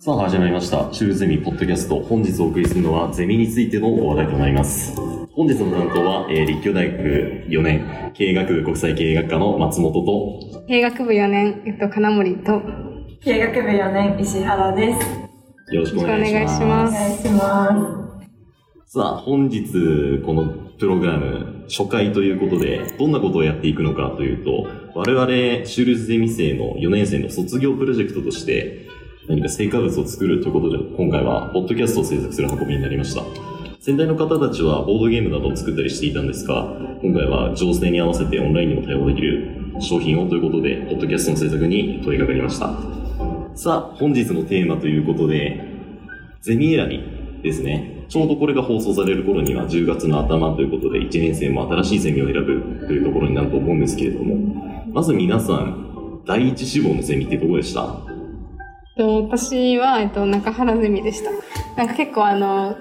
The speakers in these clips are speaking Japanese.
さあ始まりました。シュールゼミポッドキャスト。本日お送りするのはゼミについての話題となります。本日の担当は、えー立教大学4年、経営学部国際経営学科の松本と、経営学部4年、えっと、金森と、よ経営学部4年石原です。よろしくお願いします。お。願いします。さあ、本日、このプログラム、初回ということで、どんなことをやっていくのかというと、我々、シュールゼミ生の4年生の卒業プロジェクトとして、何か成果物を作るということで、今回は、ポッドキャストを制作する運びになりました。先代の方たちは、ボードゲームなどを作ったりしていたんですが、今回は情勢に合わせてオンラインにも対応できる商品をということで、ポッドキャストの制作に問いかかりました。さあ、本日のテーマということで、ゼミ選びですね。ちょうどこれが放送される頃には10月の頭ということで1年生も新しいゼミを選ぶというところになると思うんですけれども、まず皆さん、第一志望のゼミってどこでしたと私は、えっと、中原ゼミでした。なんか結構あの、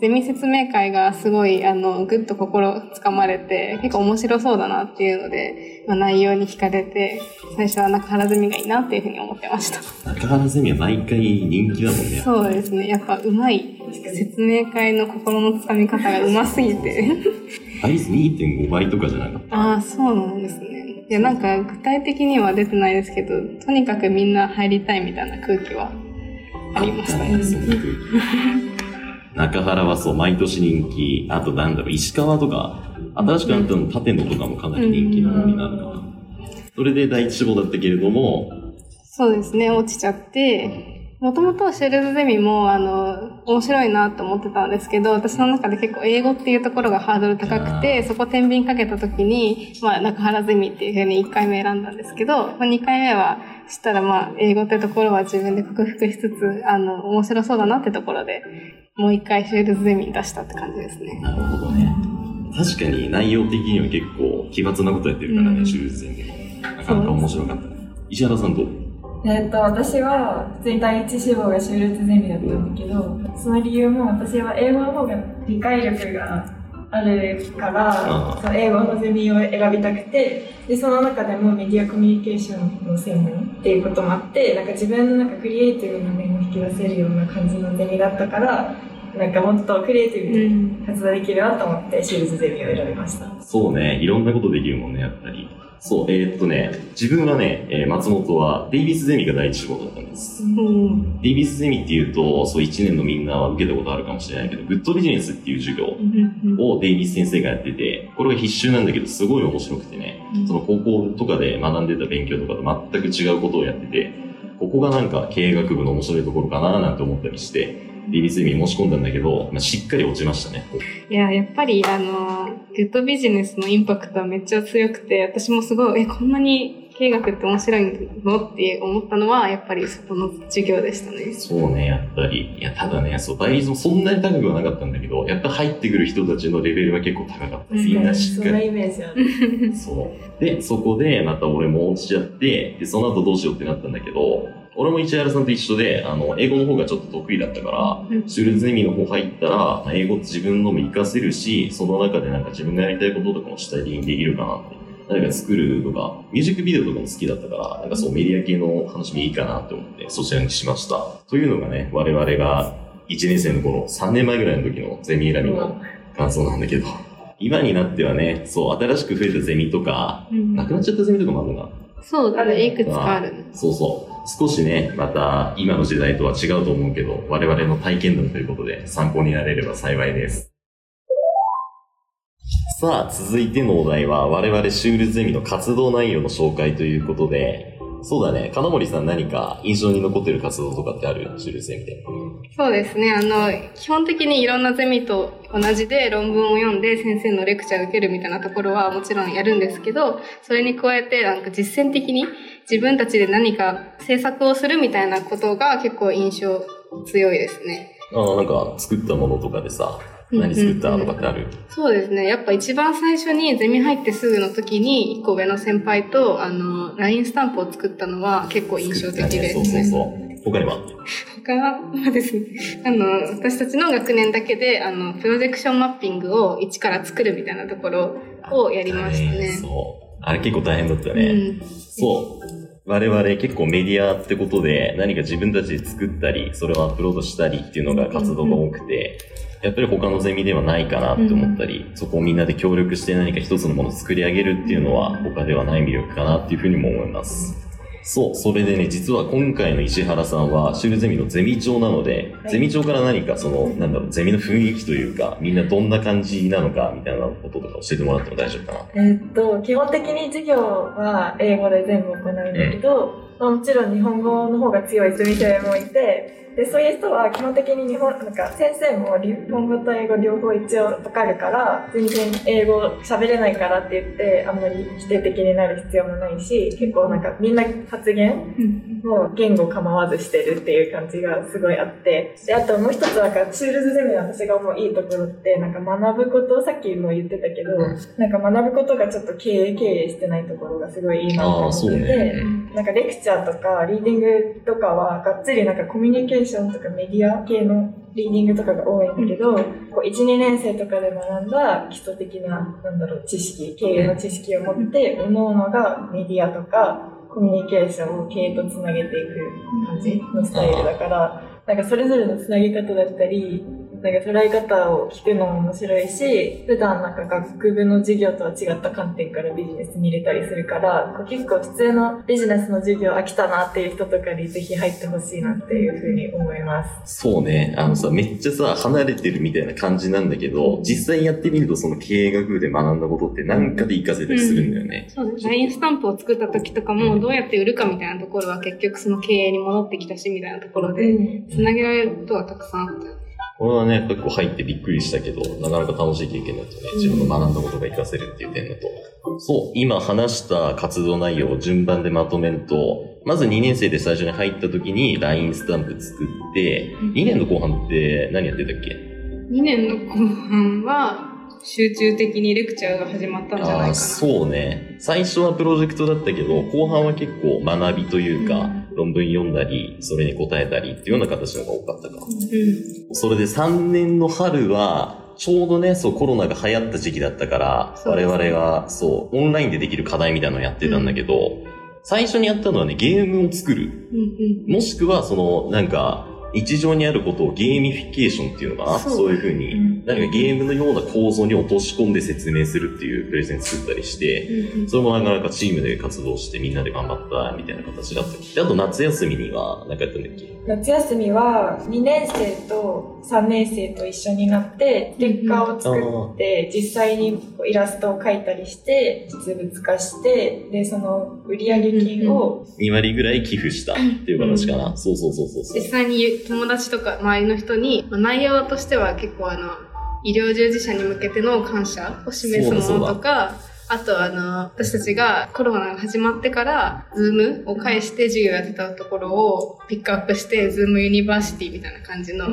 ゼミ説明会がすごい、あの、ぐっと心つかまれて、結構面白そうだなっていうので、まあ、内容に惹かれて、最初は中原ゼミがいいなっていうふうに思ってました。中原ゼミは毎回人気だもんね。そうですね。やっぱうまい。説明会の心のつかみ方がうますぎて。倍率2.5倍とかじゃなかった？ああ、そうなんですね。いや、なんか具体的には出てないですけど、とにかくみんな入りたいみたいな空気はありましたね。中原はそう、毎年人気。あとなんだろう、石川とか、新しくなったの立野とかもかなり人気なのになるかな。それで第一志望だったけれども、そうですね、落ちちゃって、もともとシェルズゼミも、あの、面白いなと思ってたんですけど、私の中で結構英語っていうところがハードル高くて、そこ天秤かけた時に、まあ、中原ゼミっていうふうに1回目選んだんですけど、まあ、2回目は、したらまあ、英語ってところは自分で克服しつつ、あの、面白そうだなってところで、もう1回シェルズゼミに出したって感じですね。なるほどね。確かに内容的には結構奇抜なことやってるからね、うんシュールズゼミなかなか面白かった。石原さんどう？えっと、私は普通に第一志望がシュールツゼミだったんだけど、その理由も私は英語の方が理解力があるからあ、その英語のゼミを選びたくて、で、その中でもメディアコミュニケーションの専門っていうこともあって、なんか自分のなんかクリエイティブな面を引き出せるような感じのゼミだったから、なんかもっとクリエイティブに活動できるなと思って、シューゼミを選びました。そうね、いろんなことできるもんね、やっぱり。そう、えーっとね、自分はね、えー松本はデイビスゼミが第一志望だったんです。うん。デイビスゼミっていうと、そう1年のみんなは受けたことあるかもしれないけど、グッドビジネスっていう授業をデイビス先生がやってて、これが必修なんだけど、すごい面白くてね、その高校とかで学んでた勉強とかと全く違うことをやってて、ここがなんか経営学部の面白いところかななんて思ったりして、デイビスゼミに申し込んだんだけど、まあ、しっかり落ちましたね。いや、やっぱり、あの、グッドビジネスのインパクトはめっちゃ強くて、私もすごい、え、こんなに経営学って面白いの？って思ったのは、やっぱりそこの授業でしたね。そうね、やっぱり。いや、ただね、そう、倍率もそんなに高くはなかったんだけど、やっぱ入ってくる人たちのレベルは結構高かった。みんなしっそんなかり。イメージある。そう。で、そこで、また俺も落ちちゃって、で、その後どうしようってなったんだけど、俺も市原さんと一緒で、あの、英語の方がちょっと得意だったから、うんシュールゼミの方入ったら、まあ英語って自分のも活かせるし、その中でなんか自分がやりたいこととかも主体的にできるかなって。何か作るとか、ミュージックビデオとかも好きだったから、なんかそうメディア系の話もいいかなって思って、そちらにしました。というのがね、我々が1年生の頃、3年前ぐらいの時のゼミ選びの感想なんだけど、今になってはね、そう、新しく増えたゼミとか、うんなくなっちゃったゼミとかもあるのかそうだね、いくつかあるね。そうそう。少しね、また今の時代とは違うと思うけど、我々の体験談ということで参考になれれば幸いです。さあ、続いてのお題は、我々シュールゼミの活動内容の紹介ということで、そうだね、金森さん何か印象に残ってる活動とかってある？シュールゼミで。そうですね。あの、基本的にいろんなゼミと同じで論文を読んで先生のレクチャーを受けるみたいなところはもちろんやるんですけど、それに加えてなんか実践的に自分たちで何か制作をするみたいなことが結構印象強いですね。ああ、なんか作ったものとかでさ、何作ったとかってある、そうですね。やっぱ一番最初にゼミ入ってすぐの時に、一個上の先輩と、あの、LINE スタンプを作ったのは結構印象的ですそうそうそう。他には？他はですね、あの、私たちの学年だけで、あの、プロジェクションマッピングを一から作るみたいなところをやりましたね。そう。あれ結構大変だったね。うん。そう。我々結構メディアってことで何か自分たちで作ったり、それをアップロードしたりっていうのが活動が多くて、やっぱり他のゼミではないかなって思ったり、そこをみんなで協力して何か一つのものを作り上げるっていうのは他ではない魅力かなっていうふうにも思います。そう、それでね、実は今回の石原さんは、シュルゼミのゼミ長なので、はいゼミ長から何かその、なんだろう、ゼミの雰囲気というか、みんなどんな感じなのか、みたいなこととか教えてもらっても大丈夫かな。えーっと、基本的に授業は英語で全部行うんだけど、まあもちろん日本語の方が強いゼミ生もいて、で、そういう人は基本的に日本、なんか先生も日本語と英語両方一応わかるから、全然英語喋れないからって言って、あんまり否定的になる必要もないし、結構なんかみんな発言もう言語構わずしてるっていう感じがすごいあって。で、あともう一つなんか、シュールズゼミの私が思ういいところって、なんか学ぶこと、さっきも言ってたけど、なんか学ぶことがちょっと経営経営してないところがすごいいいなと思ってて、そうね。なんかレクチャーとかリーディングとかはがっつりなんかコミュニケーションとかメディア系のリーディングとかが多いんだけど、こう1、2年生とかで学んだ基礎的な、なんだろう、知識、経営の知識を持って、各々がメディアとかコミュニケーションを経営とつなげていく感じのスタイルだから、なんかそれぞれのつなげ方だったり、なんか捉え方を聞くのも面白いし、普段なんか学部の授業とは違った観点からビジネス見れたりするから、結構普通のビジネスの授業飽きたなっていう人とかにぜひ入ってほしいなっていうふうに思います。そうね。あのさ、めっちゃさ、離れてるみたいな感じなんだけど、実際やってみるとその経営学部で学んだことって何かで活かせたりするんだよね。そうです。LINE スタンプを作った時とかも、どうやって売るかみたいなところは結局その経営に戻ってきたし、みたいなところで、つなげられることはたくさんあった。これはね、結構入ってびっくりしたけど、なかなか楽しい経験だったね。自分の学んだことが活かせるっていう点だと。そう、今話した活動内容を順番でまとめると、まず2年生で最初に入った時に LINE スタンプ作って、2年の後半って何やってたっけ？2年の後半は、集中的にレクチャーが始まったんじゃないかな。そうね。最初はプロジェクトだったけど、後半は結構学びというか、論文読んだり、それに答えたりっていうような形のが多かったか。うん。それで3年の春は、ちょうどね、そうコロナが流行った時期だったから、我々が、そう、オンラインでできる課題みたいなのをやってたんだけど、最初にやったのはね、ゲームを作る。うんもしくは、その、なんか、日常にあることをゲーミフィケーションっていうのかな？そそうういうふうに、うん何かゲームのような構造に落とし込んで説明するっていうプレゼン作ったりして、うん。うんそれもなかなかチームで活動してみんなで頑張ったみたいな形だった。で、あと夏休みには、なんかやったんだっけ？夏休みは2年生と3年生と一緒になって、ステッカーを作って、実際にイラストを描いたりして、実物化して、で、その売上金を2割ぐらい寄付したっていう形かな。そうそうそうそうそう実。際に友達とか周りの人に、まあ内容としては結構あの、医療従事者に向けての感謝を示すものとか、あとあの、私たちがコロナが始まってから、ズームを介して授業やってたところをピックアップして、 Zoom University みたいな感じの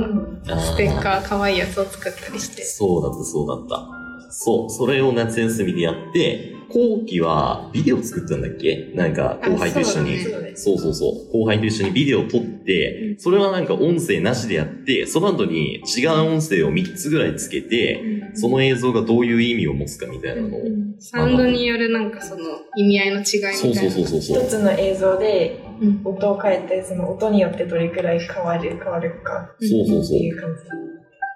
ステッカー、可愛いやつを作ったりして。そうだった、そうだった。そう、それを夏休みでやって、後期はビデオ作ったんだっけ？なんか後輩と一緒に。そねそうそうそう。後輩と一緒にビデオを撮って、それはなんか音声なしでやって、その後に違う音声を3つぐらいつけて、その映像がどういう意味を持つかみたいなのを。サウンドによるなんかその意味合いの違いみたいな。そうそうそうそうそう。一つの映像でうん音を変えて、その音によってどれくらい変わる、変わるかそうそうそう。っていう感じ。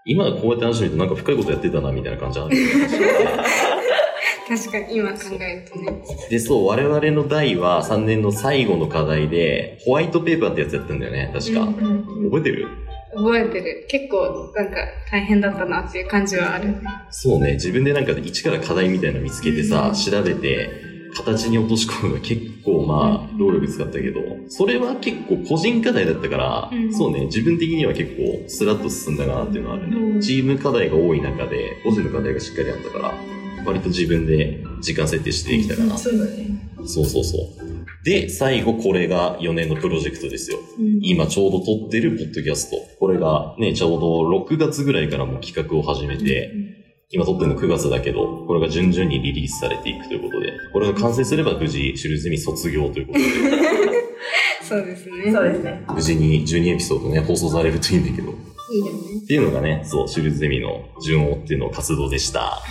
今こうやって話してみるとなんか深いことやってたなみたいな感じある。確かに今考えるとね。で、そう、我々の代は3年の最後の課題で、ホワイトペーパーってやつやったんだよね、確か。うんうん覚えてる？覚えてる。結構なんか大変だったなっていう感じはある。そうね、自分でなんか一から課題みたいなの見つけてさ、調べて、形に落とし込むのが結構まあ、労力使ったけど、それは結構個人課題だったから、うんそうね、自分的には結構スラッと進んだかなっていうのはあるね。うんチーム課題が多い中で、個人の課題がしっかりあったから、割と自分で時間設定してできたかな。そうだね。そうそうそう。で、最後これが4年のプロジェクトですよ。うん今ちょうど撮ってるポッドキャスト。これがね、ちょうど6月ぐらいからもう企画を始めて、今撮ってるの9月だけど、これが順々にリリースされていくということで、これが完成すれば無事、シュルゼミ卒業ということで、そうですね。そうですね。無事に12エピソードね、放送されるといいんだけど。っいいよね。ていうのがね、そう、シュルゼミの順応っていうの活動でした。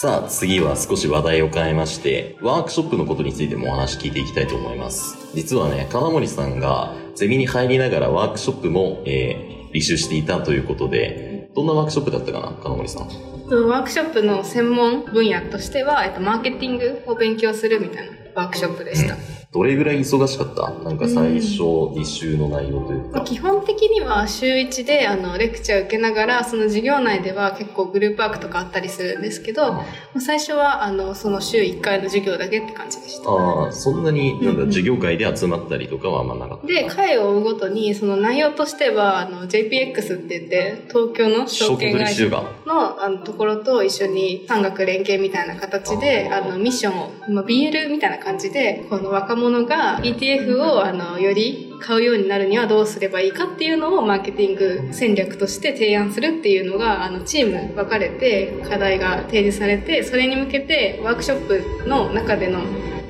さあ、次は少し話題を変えまして、ワークショップのことについてもお話聞いていきたいと思います。実はね、金森さんがゼミに入りながらワークショップも、えー、履修していたということで、どんなワークショップだったかな、金森さん。ワークショップの専門分野としては、えっと、マーケティングを勉強するみたいなワークショップでした。どれぐらい忙しかった？なんか最初、履修の内容というか。基本的には週1であのレクチャー受けながらその授業内では結構グループワークとかあったりするんですけど、最初はあのその週1回の授業だけって感じでした。ああ、そんなに、なんだ、うんうん授業会で集まったりとかはあんまなかった？で、回を追うごとに、その内容としては、あの、JPX って言って、東京の証券会社。のあのところと一緒に産学連携みたいな形で、あの、ミッションを、まあ、BL みたいな感じで、この若者が ETF を、あの、より買うようになるにはどうすればいいかっていうのをマーケティング戦略として提案するっていうのが、あの、チーム分かれて課題が提示されて、それに向けてワークショップの中での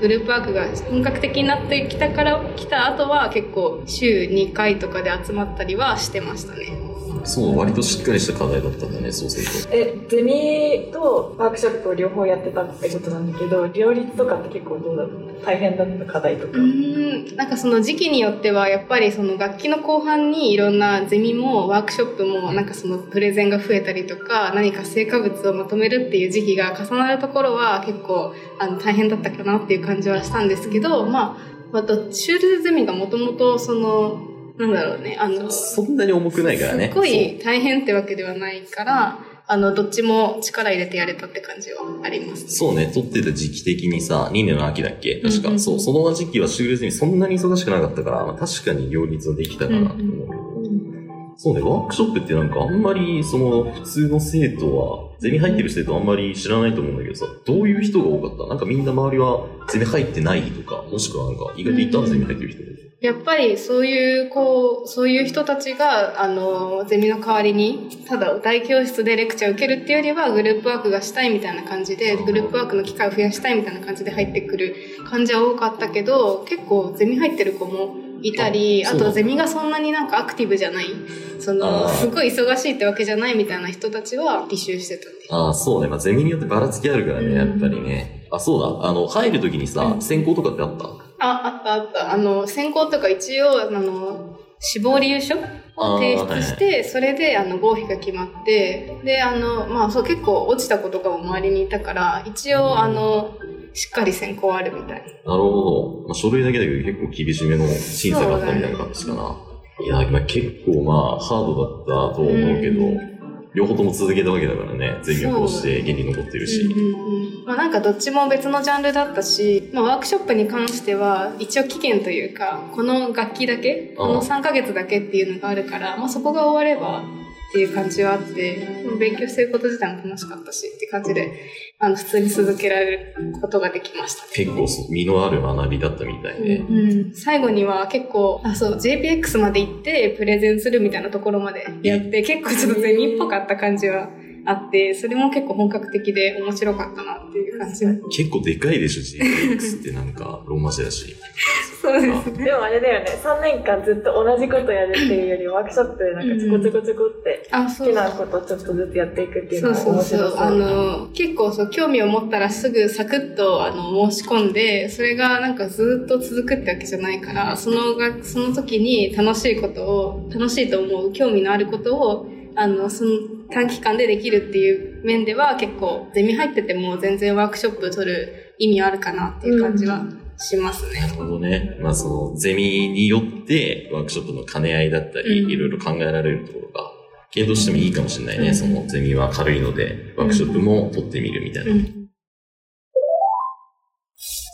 グループワークが本格的になってきたから、来た後は結構週2回とかで集まったりはしてましたね。そう、割としっかりした課題だったんだね、そうすると。え、ゼミとワークショップを両方やってたってことなんだけど、両立とかって結構どうだった？大変だった課題とか。うーんなんかその時期によってはやっぱりその楽器の後半にいろんなゼミもワークショップもなんかそのプレゼンが増えたりとか何か成果物をまとめるっていう時期が重なるところは結構あの大変だったかなっていう感じはしたんですけどまあまたシュールズゼミがもともとそのなんだろうねあのそんなに重くないからね。すっごい大変ってわけではないからあのどっちも力入れてやれたって感じはあります。そうね、撮ってた時期的にさ、2年の秋だっけ？確か、うんうんうんそう、その時期は終了にそんなに忙しくなかったから、まあ、確かに両立はできたかなと思う。そうね、ワークショップってなんかあんまり、その、普通の生徒は、ゼミ入ってる生徒はあんまり知らないと思うんだけどさ、どういう人が多かった？なんかみんな周りはゼミ入ってないとか、もしくはなんか意外といたうんゼミ入ってる人。やっぱりそういう、こう、そういう人たちが、あの、ゼミの代わりに、ただ大教室でレクチャー受けるっていうよりは、グループワークがしたいみたいな感じで、グループワークの機会を増やしたいみたいな感じで入ってくる感じは多かったけど、結構ゼミ入ってる子もいたり、あとゼミがそんなになんかアクティブじゃない、その、すごい忙しいってわけじゃないみたいな人たちは履修してたね。ああ、そうね。まあ、ゼミによってばらつきあるからね、やっぱりね。あ、そうだ。あの、入るときにさ、うん専攻とかってあった？あ、あったあった。あの、専攻とか一応、あの、死亡理由書を提出して、それで、あの、合否が決まって、で、あの、まあ、そう、結構落ちた子とかも周りにいたから、一応、あの、しっかり専攻あるみたい。なるほど。まあ、書類だけだけど結構厳しめの審査があったみたいな感じかな。いや、まあ、結構まあ、ハードだったと思うけど、うん両方とも続けたわけだからね。ゼミを通して現に残ってるし。うんうんうんまあなんかどっちも別のジャンルだったし、まあワークショップに関しては一応期限というか、この楽器だけ、この3ヶ月だけっていうのがあるから、まあそこが終わればっていう感じはあって、勉強すること自体も楽しかったしって感じで、あの普通に続けられることができましたね。結構そう、身のある学びだったみたいで。うん、最後には結構、あ、そう、JPX まで行ってプレゼンするみたいなところまでやって、結構ちょっとゼミっぽかった感じはあって、それも結構本格的で面白かったなっていう感じ。結構でかいでしょ、GPX ってなんか、ローマ字だし。そうですね。でもあれだよね、3年間ずっと同じことやるっていうより、ワークショップでなんかちょこちょこちょこって、好きなことちょっとずつやっていくっていうそうのはそうそう。面白そう。あの、結構そう、興味を持ったらすぐサクッと、あの、申し込んで、それがなんかずっと続くってわけじゃないから、そのが、その時に楽しいことを、楽しいと思う、興味のあることを、あの、その短期間でできるっていう面では結構、ゼミ入ってても全然ワークショップ取る意味あるかなっていう感じはしますね。なるほどね。まあその、ゼミによって、ワークショップの兼ね合いだったり、うんいろいろ考えられるところが、検討してもいいかもしれないね。うんその、ゼミは軽いので、ワークショップも取ってみるみたいな。うん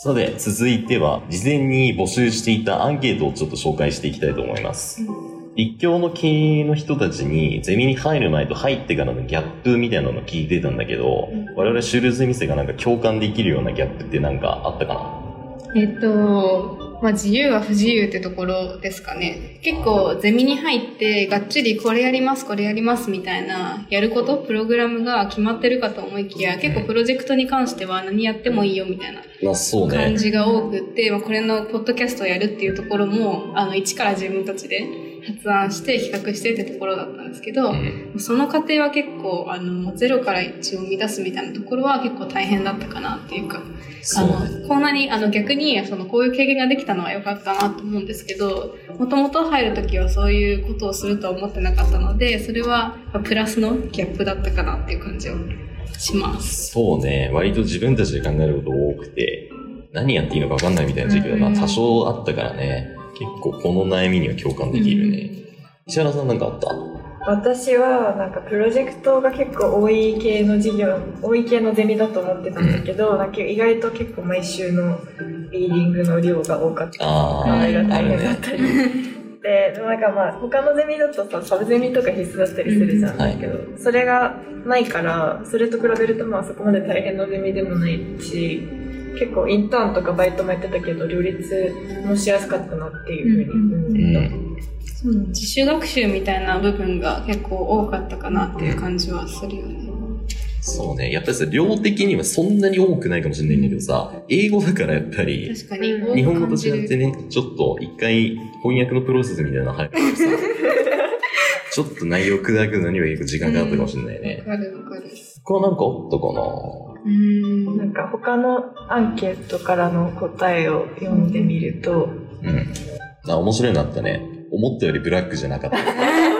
さて、続いては、事前に募集していたアンケートをちょっと紹介していきたいと思います。立教の経営の人たちにゼミに入る前と入ってからのギャップみたいなのを聞いてたんだけど、うん。我々シュールゼミ生がなんか共感できるようなギャップってなんかあったかな？えっと、まあ、自由は不自由ってところですかね。結構ゼミに入ってがっちりこれやります、これやりますみたいなやること、プログラムが決まってるかと思いきや、結構プロジェクトに関しては何やってもいいよみたいな。感じが多くって、まあ、これのポッドキャストをやるっていうところも、あの、一から自分たちで発案して企画してってところだったんですけど、うんその過程は結構、あの、ゼロから一を生み出すみたいなところは結構大変だったかなっていうか、あそうね。の、こんなに、あの、逆に、その、こういう経験ができたのは良かったなと思うんですけど、もともと入るときはそういうことをするとは思ってなかったので、それは、まあプラスのギャップだったかなっていう感じをします。そうね。割と自分たちで考えること多くて、何やっていいのか分かんないみたいな時期がまあうん多少あったからね。結構この悩みには共感できるね。石原さんなんかあった？私はなんかプロジェクトが結構多い系の授業多い系のゼミだと思ってたんだけど、なんか意外と結構毎週のリーディングの量が多かったああ、課題が大あるね。変だったり。で、なんかまあ他のゼミだとさ、サブゼミとか必須だったりするじゃんだけど、それがないから、それと比べるとまあそこまで大変なゼミでもないし、結構インターンとかバイトもやってたけど、両立もしやすかったなっていうふうに思うった。ん。うん自主学習みたいな部分が結構多かったかなっていう感じはするよね。そうね。やっぱりさ、量的にはそんなに多くないかもしれないんだけどさ、英語だからやっぱり、確かに、うん日本語と違ってね。ね、ちょっと一回翻訳のプロセスみたいなの入るからさ、ちょっと内容砕くのには結構時間かかったかもしれないね。わかるわかる。他なんかあったかな？うんなんか他のアンケートからの答えを読んでみると、うん。あ、面白いのあったね。思ったよりブラックじゃなかった。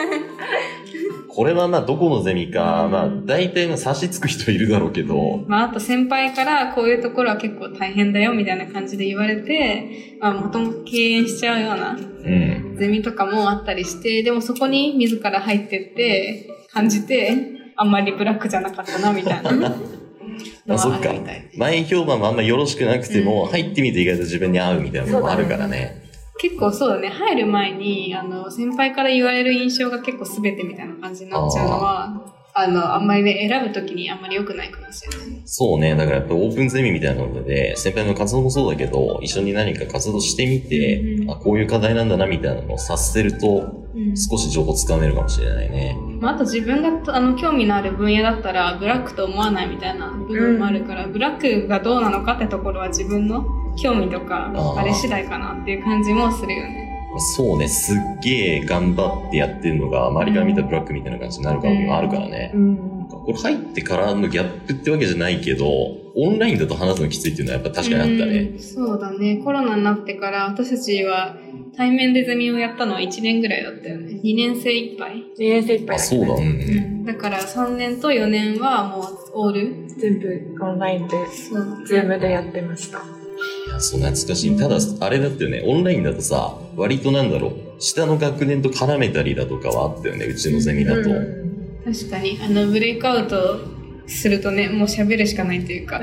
これはまあどこのゼミか、まあ大体まあ差しつく人いるだろうけど、まあ、あと先輩からこういうところは結構大変だよみたいな感じで言われて、まあ、もともと敬遠しちゃうようなうん。ゼミとかもあったりして、でもそこに自ら入ってって、感じて、あんまりブラックじゃなかったなみたいな のあ、そっか。前評判もあんまよろしくなくても、うん入ってみて意外と自分に合うみたいなのもあるからね。結構そうだね、入る前に、あの、先輩から言われる印象が結構全てみたいな感じになっちゃうのは、あの、あんまりね、選ぶときにあんまり良くないかもしれない。そうね。だからやっぱオープンゼミみたいなので、先輩の活動もそうだけど、一緒に何か活動してみて、うんあ、こういう課題なんだなみたいなのを察せると、うん少し情報つかめるかもしれないね。まあ、あと自分があの興味のある分野だったらブラックと思わないみたいな部分もあるから、ブラックがどうなのかってところは自分の興味とかあれ次第かなっていう感じもするよね。そうね。すっげえ頑張ってやってるのが、周りから見たブラックみたいな感じになる場合もあるからね。うん、これ入ってからのギャップってわけじゃないけど、オンラインだと話すのきついっていうのはやっぱ確かにあったね。うんそうだね。コロナになってから私たちは対面でゼミをやったのは1年ぐらいだったよね。2年生いっぱい。2年生いっぱいあ、そうだ。うんうん。だから3年と4年はもうオール。全部オンラインで、ズームでやってました。いや、そう懐かしい。ただ、あれだったよね。オンラインだとさ、割となんだろう、下の学年と絡めたりだとかはあったよね。うちのゼミだと。うん確かに、あの、ブレイクアウトするとね、もう喋るしかないというか、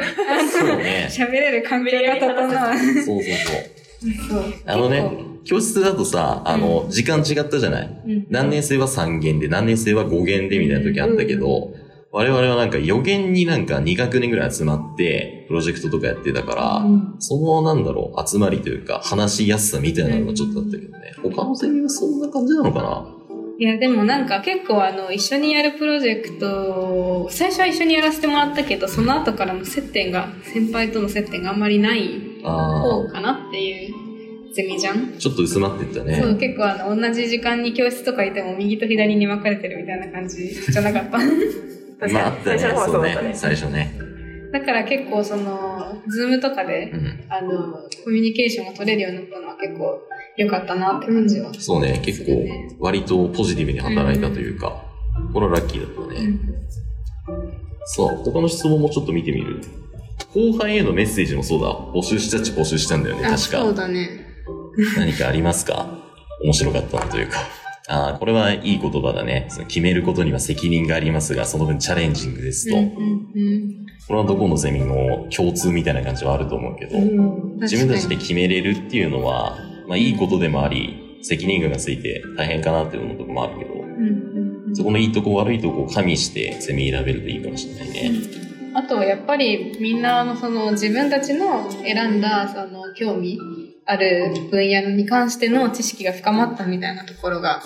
そうね。喋れる環境が整う。そうそうそう。そう。あのね結教室だとさ、あの、時間違ったじゃない？構、うん何年生は3限で、何年生は5限でみたいな時あったけど、我々はなんか4限になんか2学年ぐらい集まって、プロジェクトとかやってたから、うんそのなんだろう、集まりというか、話しやすさみたいなのがちょっとあったけどね。他のゼミはそんな感じなのかな？いや、でもなんか結構あの、一緒にやるプロジェクト、最初は一緒にやらせてもらったけど、その後からの接点が、先輩との接点があんまりないあ方かなっていうゼミじゃん。あ、ちょっと薄まってったね。そう、結構あの、同じ時間に教室とかいても右と左に分かれてるみたいな感じじゃなかった？確かに最初の方はそううだったね。最初ね。だから結構その、ズームとかでう、ん。あの、コミュニケーションが取れるようになったのは結構良かったなって感じは。そうね、結構、割とポジティブに働いたというか、これはラッキーだったね。さあ、他の質問もちょっと見てみる。後輩へのメッセージもそうだ。募集したっちゃ募集したんだよね、あ、確そうか。だね。何かありますか？面白かったのというか。ああ、これはいい言葉だね。その決めることには責任がありますが、その分チャレンジングですと。うんうんうん。これはどこのゼミの共通みたいな感じはあると思うけど、うん自分たちで決めれるっていうのは、まあいいことでもあり、責任感がついて大変かなっていうのとこもあるけど、うんうんうんそこのいいとこ悪いとこを加味してゼミ選べるといいかもしれないね。あとはやっぱりみんなのその自分たちの選んだその興味ある分野に関しての知識が深まったみたいなところが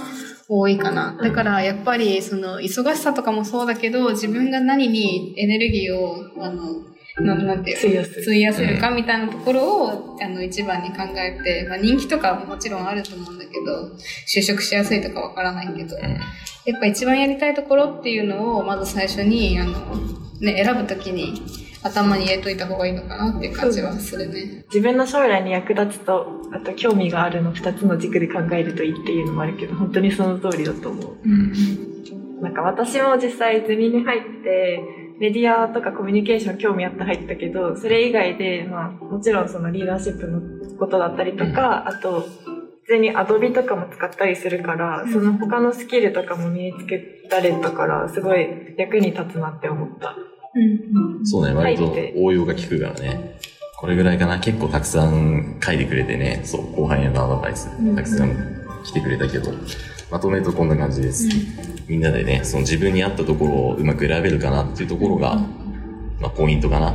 多いかな。だからやっぱりその忙しさとかもそうだけど自分が何にエネルギーをあのななんていう費やす費やせるかみたいなところを、あの、一番に考えて、まあ、人気とかももちろんあると思うんだけど、就職しやすいとかわからないけど、うん。やっぱ一番やりたいところっていうのを、まず最初に、あの、ね、選ぶときに頭に入れといた方がいいのかなっていう感じはするね。自分の将来に役立つとあと興味があるの2つの軸で考えるといいっていうのもあるけど本当にその通りだと思ううん。なんか私も実際ゼミに入ってメディアとかコミュニケーション興味あって入ったけどそれ以外でまあもちろんそのリーダーシップのことだったりとか、あと普通にアドビとかも使ったりするから、うんその他のスキルとかも身につけられたからすごい役に立つなって思ったうん。そうね、割と応用が効くからね。これぐらいかな。結構たくさん書いてくれてね、そう、後輩へのアドバイスうん、たくさん来てくれたけど、まとめるとこんな感じです。みんなでね、その自分に合ったところをうまく選べるかなっていうところが、まあ、ポイントかな。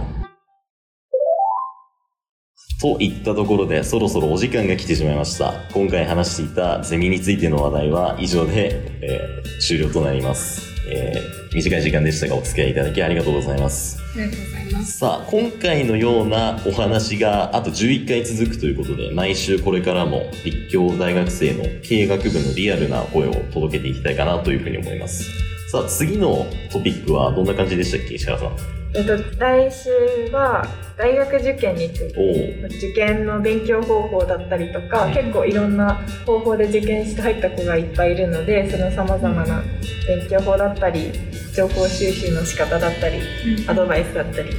といったところで、そろそろお時間が来てしまいました。今回話していたゼミについての話題は以上で、えー終了となります。えー短い時間でしたがお付き合いいただきありがとうございます。ありがとうございます。さあ、今回のようなお話があと11回続くということで、毎週これからも立教大学生の経営学部のリアルな声を届けていきたいかなというふうに思います。さあ、次のトピックはどんな感じでしたっけ石原さん？えっと、来週は大学受験について受験の勉強方法だったりとか、うん。結構いろんな方法で受験して入った子がいっぱいいるのでそのさまざまな勉強法だったり情報収集の仕方だったりアドバイスだったり。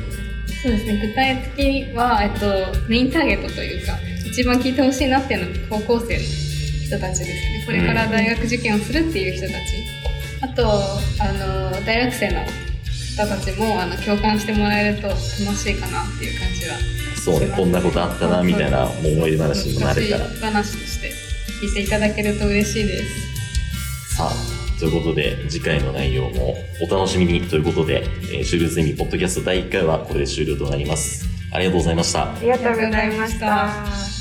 そうですね、具体的には、えっと、メインターゲットというか、一番聞いてほしいなっていうのは高校生の人たちですね。これから大学受験をするっていう人たち。あと、あの、大学生の方たちも、あの、共感してもらえると楽しいかなっていう感じは。そうね、こんなことあったな、みたいな思い出話にもなれたら。昔話として聞いていただけると嬉しいです。さあ、ということで、次回の内容もお楽しみにということで、えー、シュルゼミポッドキャスト第1回はこれで終了となります。ありがとうございました。ありがとうございました。